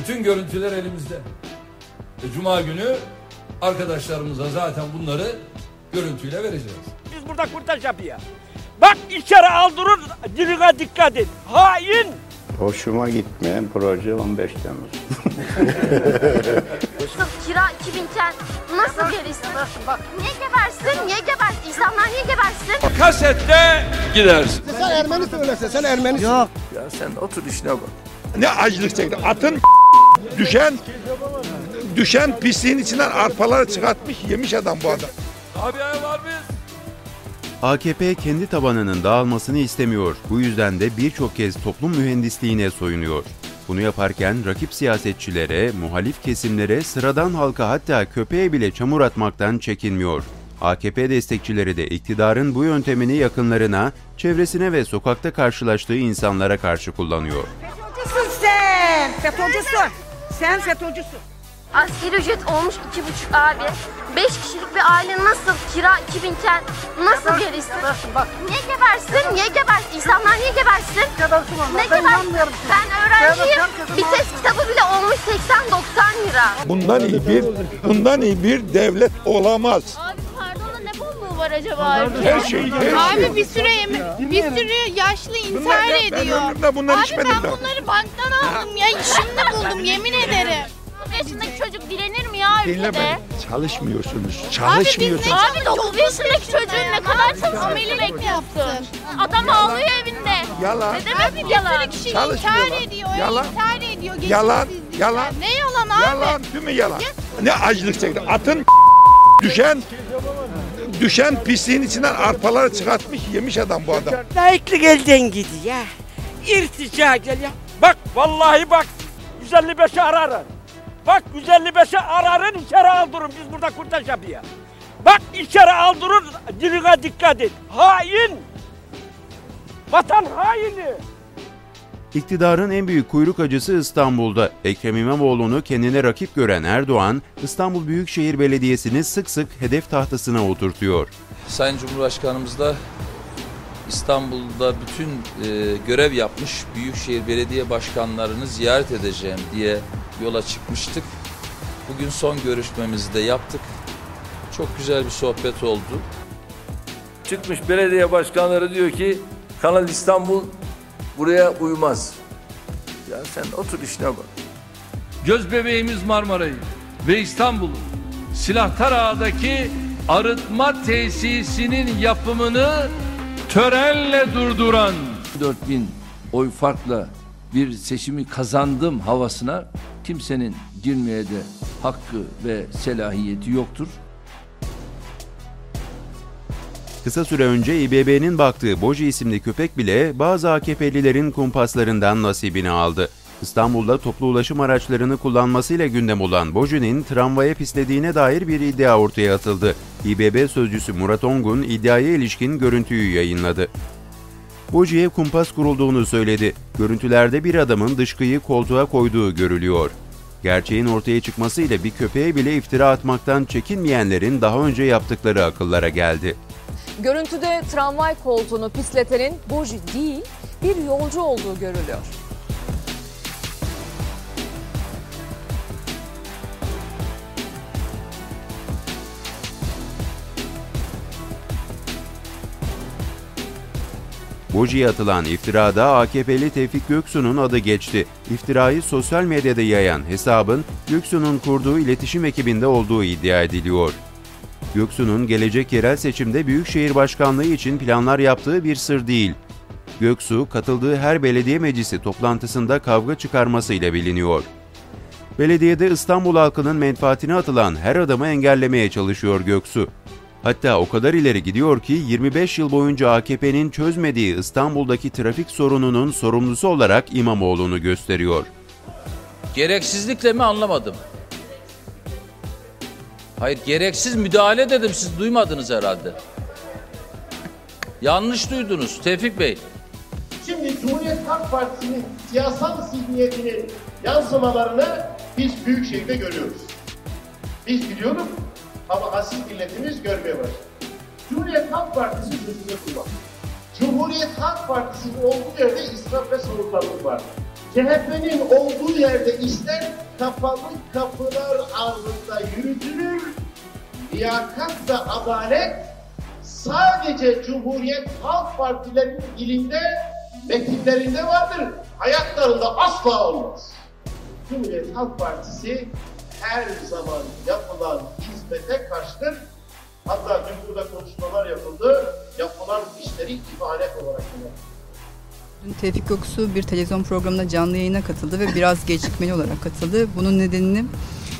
Bütün görüntüler elimizde. E, Cuma günü arkadaşlarımıza zaten bunları görüntüyle vereceğiz. Biz burada kurtaş yapıyor. Bak içeri aldırır, diline dikkat et. Hain! Hoşuma gitmeyen proje 15 Temmuz. Sırf kira 2000 iken nasıl verirsin? Niye gebersin? Niye gebersin? İnsanlar niye gebersin? Kasette gidersin. Sen Ermeni söylese sen Ermeni Ya sen otur işine bak. Ne acılık çekti. Atın düşen düşen pisliğin içinden arpaları çıkartmış yemiş adam bu adam. Abi var mıyız? AKP kendi tabanının dağılmasını istemiyor. Bu yüzden de birçok kez toplum mühendisliğine soyunuyor. Bunu yaparken rakip siyasetçilere, muhalif kesimlere, sıradan halka hatta köpeğe bile çamur atmaktan çekinmiyor. AKP destekçileri de iktidarın bu yöntemini yakınlarına, çevresine ve sokakta karşılaştığı insanlara karşı kullanıyor. Sen. FETÖ'cüsün. Sen FETÖ'cüsün. Asgari ücret olmuş iki buçuk abi. Beş kişilik bir aile nasıl kira 2000 iken nasıl verirsin? Niye gebersin? Niye gebersin? İnsanlar niye gebersin? Ne gebersin? Ben öğrenciyim. Bir test kitabı bile olmuş 80-90 lira. Bundan iyi bir bundan iyi bir devlet olamaz. Var acaba Her şey her şey. Abi bir sürü em- bir sürü yaşlı intihar ben- ben ediyor. ömrümde bunları Abi içmedim ben daha. bunları banktan aldım ya şimdi buldum yemin ederim. 9 yaşındaki çocuk direnir mi ya ülkede? beni. Çalışmıyorsunuz. Abi biz Çalışmıyorsunuz. Abi 9 yaşındaki çocuğun ne kadar çok amelilik yaptın. Adam ağlıyor evinde. Yalan. Ne demek Abi bir yalan? sürü kişi Çalışmıyorlar. intihar ediyor. Yalan. intihar ediyor. Yalan, geçimsizlikten. yalan. Ne yalan abi? Yalan, tümü yalan. Ne acılık çekti. Atın düşen düşen pisliğin içinden arpaları çıkartmış yemiş adam bu adam. Layıklık elden gidiyor. İrtica geliyor. Bak vallahi bak 155'i ararın. Bak 155'i ararın içeri aldırın. Biz burada kurtaş yapıyor. Bak içeri aldırır, diline dikkat et. Hain! Vatan haini! İktidarın en büyük kuyruk acısı İstanbul'da. Ekrem İmamoğlu'nu kendine rakip gören Erdoğan, İstanbul Büyükşehir Belediyesi'ni sık sık hedef tahtasına oturtuyor. Sayın Cumhurbaşkanımız da İstanbul'da bütün e, görev yapmış Büyükşehir Belediye Başkanlarını ziyaret edeceğim diye yola çıkmıştık. Bugün son görüşmemizi de yaptık. Çok güzel bir sohbet oldu. Çıkmış belediye başkanları diyor ki Kanal İstanbul buraya uymaz. Ya sen otur işine bak. Göz bebeğimiz Marmara'yı ve İstanbul'u Silahtar Ağa'daki arıtma tesisinin yapımını törenle durduran 4000 oy farkla bir seçimi kazandım havasına kimsenin girmeye de hakkı ve selahiyeti yoktur. Kısa süre önce İBB'nin baktığı Boji isimli köpek bile bazı AKP'lilerin kumpaslarından nasibini aldı. İstanbul'da toplu ulaşım araçlarını kullanmasıyla gündem olan Boji'nin tramvaya pislediğine dair bir iddia ortaya atıldı. İBB sözcüsü Murat Ongun iddiaya ilişkin görüntüyü yayınladı. Boji'ye kumpas kurulduğunu söyledi. Görüntülerde bir adamın dışkıyı koltuğa koyduğu görülüyor. Gerçeğin ortaya çıkmasıyla bir köpeğe bile iftira atmaktan çekinmeyenlerin daha önce yaptıkları akıllara geldi. Görüntüde tramvay koltuğunu pisletenin Boji değil bir yolcu olduğu görülüyor. Boji'ye atılan iftirada AKP'li Tevfik Göksu'nun adı geçti. İftirayı sosyal medyada yayan hesabın Göksu'nun kurduğu iletişim ekibinde olduğu iddia ediliyor. Göksu'nun gelecek yerel seçimde Büyükşehir Başkanlığı için planlar yaptığı bir sır değil. Göksu, katıldığı her belediye meclisi toplantısında kavga çıkarmasıyla biliniyor. Belediyede İstanbul halkının menfaatine atılan her adamı engellemeye çalışıyor Göksu. Hatta o kadar ileri gidiyor ki 25 yıl boyunca AKP'nin çözmediği İstanbul'daki trafik sorununun sorumlusu olarak İmamoğlu'nu gösteriyor. Gereksizlikle mi anlamadım. Hayır gereksiz müdahale dedim siz duymadınız herhalde. Yanlış duydunuz Tevfik Bey. Şimdi Cumhuriyet Halk Partisi'nin siyasal zihniyetinin yansımalarını biz Büyükşehir'de görüyoruz. Biz biliyoruz ama asil milletimiz görmeye başladı. Cumhuriyet Halk Partisi sözünü kullan. Cumhuriyet Halk Partisi'nin olduğu yerde israf ve sorumluluk var. CHP'nin olduğu yerde işler kapalı kapılar ardında yürütülür. Liyakat ve adalet sadece Cumhuriyet Halk Partilerinin dilinde, metinlerinde vardır. Hayatlarında asla olmaz. Cumhuriyet Halk Partisi her zaman yapılan hizmete karşıdır. Hatta dün burada konuşmalar yapıldı. Yapılan işleri ibadet olarak yapıldı. Dün Tevfik Göksu bir televizyon programına canlı yayına katıldı ve biraz gecikmeli olarak katıldı. Bunun nedenini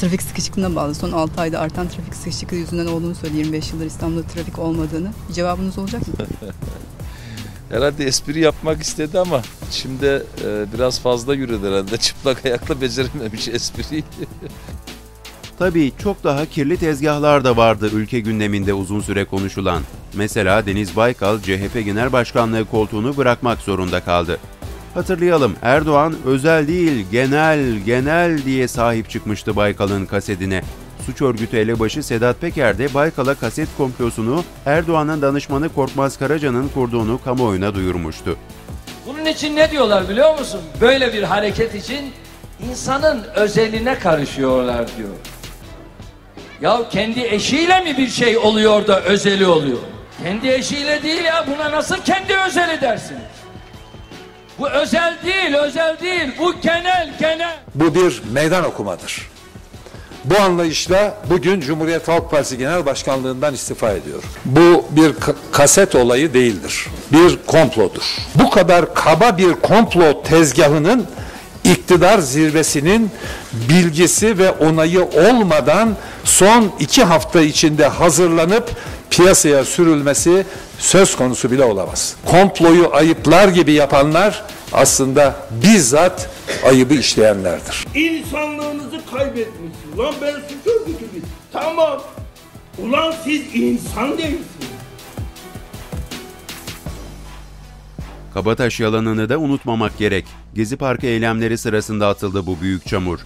trafik sıkışıklığına bağlı. Son 6 ayda artan trafik sıkışıklığı yüzünden olduğunu söyledi. 25 yıldır İstanbul'da trafik olmadığını. Bir cevabınız olacak mı? Herhalde espri yapmak istedi ama şimdi e, biraz fazla yürüdü herhalde. Çıplak ayakla becerememiş espriyi. Tabii çok daha kirli tezgahlar da vardı ülke gündeminde uzun süre konuşulan. Mesela Deniz Baykal CHP Genel Başkanlığı koltuğunu bırakmak zorunda kaldı. Hatırlayalım Erdoğan özel değil genel genel diye sahip çıkmıştı Baykal'ın kasetine. Suç örgütü elebaşı Sedat Peker de Baykal'a kaset komplosunu Erdoğan'ın danışmanı Korkmaz Karaca'nın kurduğunu kamuoyuna duyurmuştu. Bunun için ne diyorlar biliyor musun? Böyle bir hareket için insanın özeline karışıyorlar diyor. Ya kendi eşiyle mi bir şey oluyor da özeli oluyor? Kendi eşiyle değil ya buna nasıl kendi özeli dersin? Bu özel değil, özel değil. Bu genel, genel. Bu bir meydan okumadır. Bu anlayışla bugün Cumhuriyet Halk Partisi Genel Başkanlığından istifa ediyor. Bu bir kaset olayı değildir. Bir komplodur. Bu kadar kaba bir komplo tezgahının iktidar zirvesinin bilgisi ve onayı olmadan son iki hafta içinde hazırlanıp piyasaya sürülmesi söz konusu bile olamaz. Komployu ayıplar gibi yapanlar aslında bizzat ayıbı işleyenlerdir. İnsanlığınızı kaybetmişsiniz. Lan ben suç örgütü Tamam. Ulan siz insan değilsiniz. Kabataş yalanını da unutmamak gerek. Gezi Parkı eylemleri sırasında atıldı bu büyük çamur.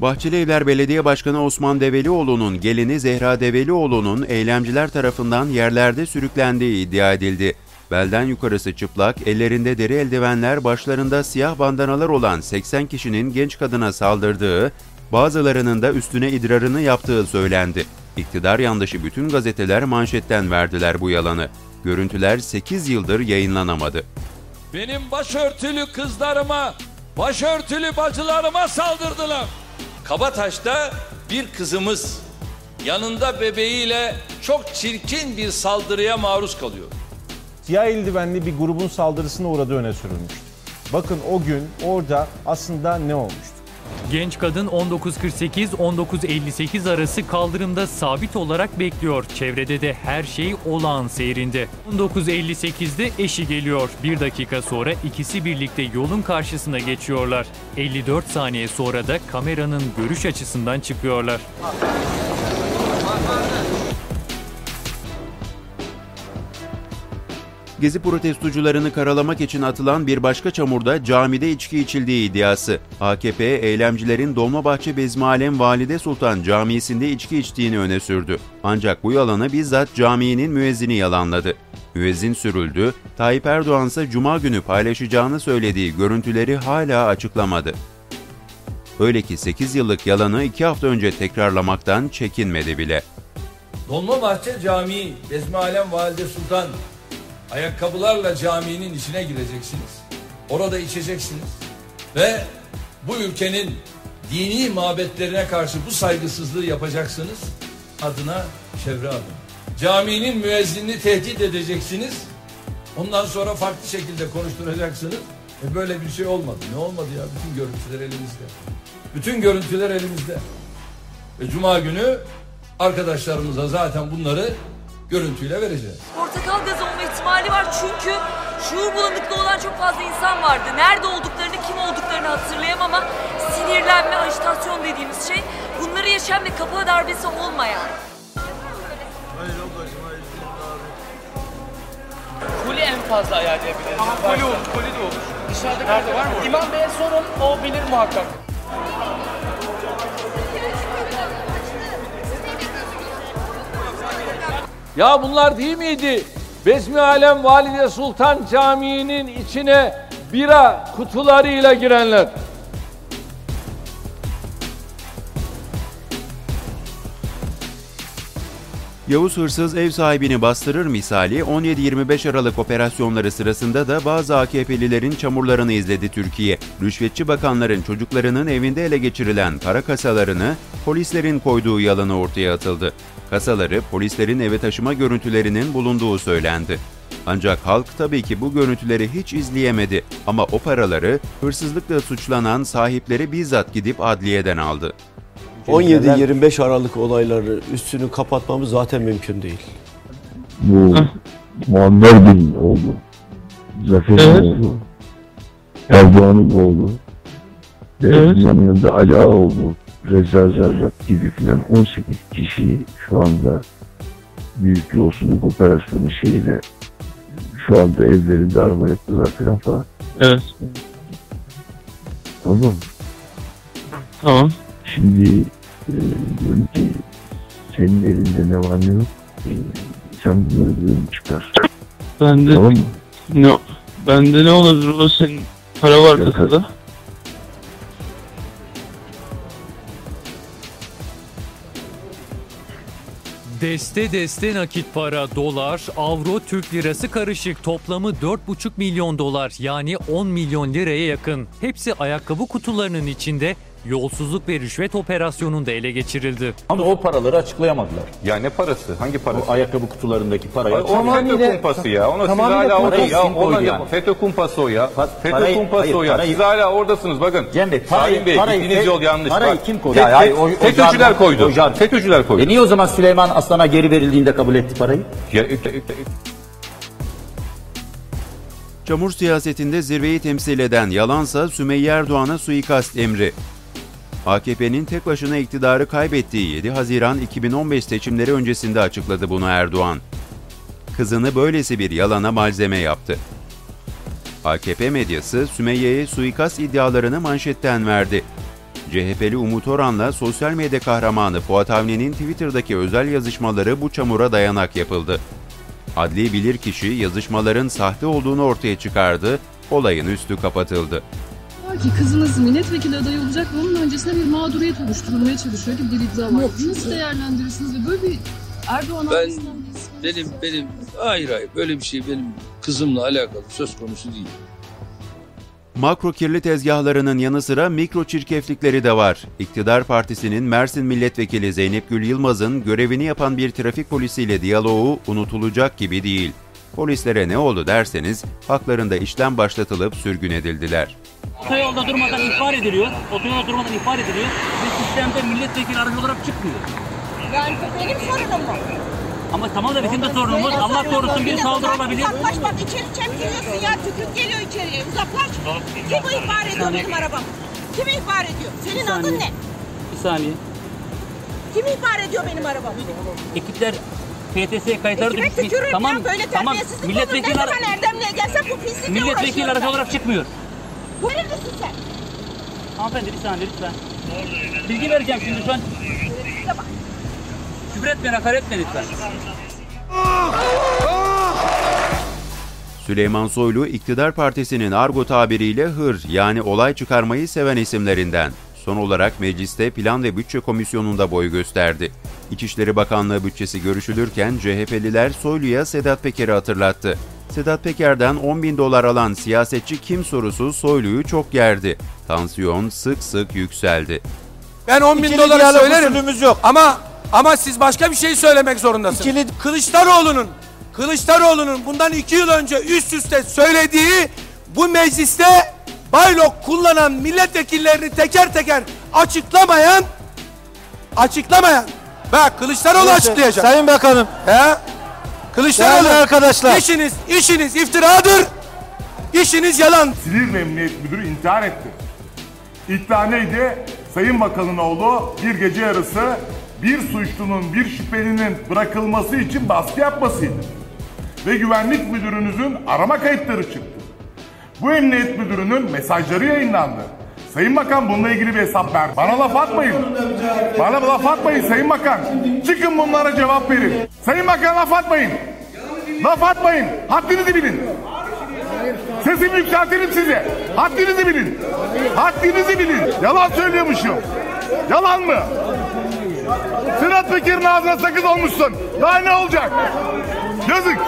Bahçelievler Belediye Başkanı Osman Develioğlu'nun gelini Zehra Develioğlu'nun eylemciler tarafından yerlerde sürüklendiği iddia edildi. Belden yukarısı çıplak, ellerinde deri eldivenler, başlarında siyah bandanalar olan 80 kişinin genç kadına saldırdığı, bazılarının da üstüne idrarını yaptığı söylendi. İktidar yandaşı bütün gazeteler manşetten verdiler bu yalanı. Görüntüler 8 yıldır yayınlanamadı. Benim başörtülü kızlarıma, başörtülü bacılarıma saldırdılar. Kabataş'ta bir kızımız yanında bebeğiyle çok çirkin bir saldırıya maruz kalıyor. Siyah eldivenli bir grubun saldırısına uğradığı öne sürülmüştü. Bakın o gün orada aslında ne olmuştu? Genç kadın 19.48-19.58 arası kaldırımda sabit olarak bekliyor. Çevrede de her şey olağan seyrinde. 19.58'de eşi geliyor. Bir dakika sonra ikisi birlikte yolun karşısına geçiyorlar. 54 saniye sonra da kameranın görüş açısından çıkıyorlar. Gezi protestocularını karalamak için atılan bir başka çamurda camide içki içildiği iddiası. AKP, eylemcilerin Dolmabahçe Bezmialem Valide Sultan Camii'sinde içki içtiğini öne sürdü. Ancak bu yalanı bizzat caminin müezzini yalanladı. Müezzin sürüldü, Tayyip Erdoğan ise Cuma günü paylaşacağını söylediği görüntüleri hala açıklamadı. Öyle ki 8 yıllık yalanı 2 hafta önce tekrarlamaktan çekinmedi bile. Dolmabahçe Camii, Bezmialem Valide Sultan ayakkabılarla caminin içine gireceksiniz. Orada içeceksiniz. Ve bu ülkenin dini mabetlerine karşı bu saygısızlığı yapacaksınız. Adına çevre adı. Caminin müezzinini tehdit edeceksiniz. Ondan sonra farklı şekilde konuşturacaksınız. E böyle bir şey olmadı. Ne olmadı ya? Bütün görüntüler elimizde. Bütün görüntüler elimizde. Ve cuma günü arkadaşlarımıza zaten bunları görüntüyle vereceğiz. Portakal gazı ihtimali var çünkü şuur bulanıklığı olan çok fazla insan vardı. Nerede olduklarını, kim olduklarını hatırlayamam ama sinirlenme, ajitasyon dediğimiz şey bunları yaşayan ve kapağı darbesi olmayan. Hayır ablacığım hayır. Koli en fazla ayarlayabiliriz. Ama koli olur, koli de olur. Dışarıda Nerede var mı? İmam Bey'e sorun, o bilir muhakkak. Ya bunlar değil miydi? Bezmi Alem Valide Sultan Camii'nin içine bira kutularıyla girenler. Yavuz hırsız ev sahibini bastırır misali 17-25 Aralık operasyonları sırasında da bazı AKP'lilerin çamurlarını izledi Türkiye. Rüşvetçi bakanların çocuklarının evinde ele geçirilen para kasalarını polislerin koyduğu yalanı ortaya atıldı. Kasaları polislerin eve taşıma görüntülerinin bulunduğu söylendi. Ancak halk tabii ki bu görüntüleri hiç izleyemedi ama o paraları hırsızlıkla suçlanan sahipleri bizzat gidip adliyeden aldı. 17-25 Aralık olayları üstünü kapatmamız zaten mümkün değil. Bu Muammer Bin oldu. Zafer'in Evet. oldu. Erdoğan'ın oldu. Ve Evet. yanında Ali Ağa oldu. Reza Zerrak gibi filan 18 kişi şu anda büyük yolsuzluk operasyonu şeyiyle şu anda evlerinde arama yaptılar filan falan. Evet. Tamam? Tamam. Şimdi e, diyorum ki senin elinde ne var ne yok e, sen bunları diyorum çıkar. Bende Tamam mı? ne bende ne olabilir o senin para var kasada. Deste deste nakit para, dolar, avro, Türk lirası karışık toplamı 4,5 milyon dolar yani 10 milyon liraya yakın. Hepsi ayakkabı kutularının içinde yolsuzluk ve rüşvet operasyonunda ele geçirildi. Ama o paraları açıklayamadılar. Ya ne parası? Hangi parası? O ayakkabı kutularındaki parayı. O FETÖ kumpası ya. Ona siz tamamıyla hala orada parayı ya. kim Ona koydu ya. yani? FETÖ kumpası o ya. FETÖ parayı- kumpası hayır, o ya. parayı- Siz hala oradasınız bakın. Cem Bey, parayı- Bey parayı- gittiğiniz yol yanlış. parayı Bak, kim koydu? Ya, hayır, o- o FETÖ'cüler koydu. jargon. FETÖ'cüler koydu. E niye o zaman Süleyman Aslan'a geri verildiğinde kabul etti parayı? Ya, e- e- e- Çamur siyasetinde zirveyi temsil eden yalansa Sümeyye Erdoğan'a suikast emri. AKP'nin tek başına iktidarı kaybettiği 7 Haziran 2015 seçimleri öncesinde açıkladı bunu Erdoğan. Kızını böylesi bir yalana malzeme yaptı. AKP medyası Sümeyye'ye suikast iddialarını manşetten verdi. CHP'li Umut Orhan'la sosyal medya kahramanı Fuat Avni'nin Twitter'daki özel yazışmaları bu çamura dayanak yapıldı. Adli bilirkişi yazışmaların sahte olduğunu ortaya çıkardı, olayın üstü kapatıldı. Var ki kızınız milletvekili adayı olacak ve onun öncesinde bir mağduriyet oluşturulmaya çalışıyor gibi bir iddia var. Nasıl değerlendirirsiniz ve böyle bir Erdoğan Ben benim benim hayır hayır böyle bir şey benim kızımla alakalı söz konusu değil. Makro kirli tezgahlarının yanı sıra mikro çirkeflikleri de var. İktidar Partisi'nin Mersin Milletvekili Zeynep Gül Yılmaz'ın görevini yapan bir trafik polisiyle diyaloğu unutulacak gibi değil. Polislere ne oldu derseniz haklarında işlem başlatılıp sürgün edildiler. Otoyolda durmadan ihbar ediliyor. Otoyolda durmadan ihbar ediliyor. Ve sistemde milletvekili aracı olarak çıkmıyor. Yani bu benim sorunum mu? Ama tamam da bizim de sorunumuz. Allah korusun bir saldırı olabilir. Uzaklaş bak içeri çemkiriyorsun ya tükürük geliyor içeriye uzaklaş. Kim bu ihbar ediyor benim arabam? Kim ihbar ediyor? Senin saniye. adın ne? Bir saniye. Kim ihbar ediyor benim arabamı? Ekipler PTS kayıtları Kime düşmüş. tükürürüm Tamam. ya böyle Tamam. terbiyesizlik Milletvekili, olur. Ne ara- zaman Erdemli'ye gelsem bu pislikle milletvekili uğraşıyorum aracı ben. olarak çıkmıyor. Bu neredesin sen? Hanımefendi bir saniye lütfen. Bilgi vereceğim şimdi şu an. Küfür etmeyin, hakaret etmeyin lütfen. Süleyman Soylu, iktidar partisinin argo tabiriyle hır yani olay çıkarmayı seven isimlerinden. Son olarak mecliste Plan ve Bütçe Komisyonu'nda boy gösterdi. İçişleri Bakanlığı bütçesi görüşülürken CHP'liler Soylu'ya Sedat Peker'i hatırlattı. Sedat Peker'den 10 bin dolar alan siyasetçi kim sorusu Soylu'yu çok gerdi. Tansiyon sık sık yükseldi. Ben 10 bin İkili doları söylerim. yok. Ama ama siz başka bir şey söylemek zorundasınız. Kılıçdaroğlu'nun Kılıçdaroğlu'nun bundan iki yıl önce üst üste söylediği bu mecliste baylok kullanan milletvekillerini teker teker açıklamayan açıklamayan bak Kılıçdaroğlu Neyse, açıklayacak. Sayın Bakanım. He? Kılıçdaroğlu Değerli arkadaşlar. işiniz işiniz iftiradır. İşiniz yalan. Silivri Emniyet Müdürü intihar etti. İddia neydi? Sayın Bakan'ın oğlu bir gece yarısı bir suçlunun, bir şüphelinin bırakılması için baskı yapmasıydı. Ve güvenlik müdürünüzün arama kayıtları çıktı. Bu emniyet müdürünün mesajları yayınlandı. Sayın Bakan bununla ilgili bir hesap ver. Bana laf atmayın. Bana laf atmayın Sayın Bakan. Çıkın bunlara cevap verin. Sayın Bakan laf atmayın. Laf atmayın. Haddinizi bilin. Ses Sesimi yükseltirim size. Haddinizi bilin. Haddinizi bilin. Yalan söylüyormuşum. Yalan mı? Sırat Bekir'in ağzına sakız olmuşsun. Daha ne olacak? Yazık.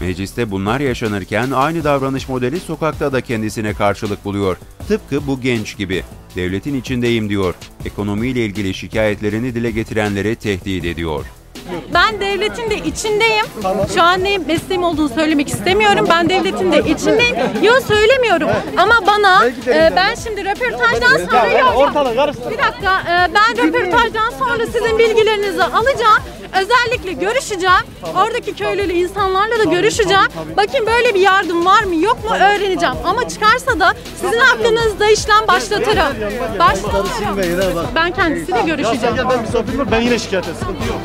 Mecliste bunlar yaşanırken aynı davranış modeli sokakta da kendisine karşılık buluyor. Tıpkı bu genç gibi. Devletin içindeyim diyor. Ekonomiyle ilgili şikayetlerini dile getirenleri tehdit ediyor. Ben devletin de içindeyim. Şu an ne mesleğim olduğunu söylemek istemiyorum. Ben devletin de içindeyim. Yok söylemiyorum. Ama bana e, ben şimdi röportajdan sonra yok. Bir dakika. e, ben röportajdan sonra sizin bilgilerinizi alacağım. Özellikle görüşeceğim. Oradaki köylülü insanlarla da görüşeceğim. Bakın böyle bir yardım var mı yok mu öğreneceğim. Ama çıkarsa da sizin hakkınızda işlem başlatırım. Başlatırım. Ben kendisiyle görüşeceğim. ben yine şikayet ederim. Sıkıntı yok.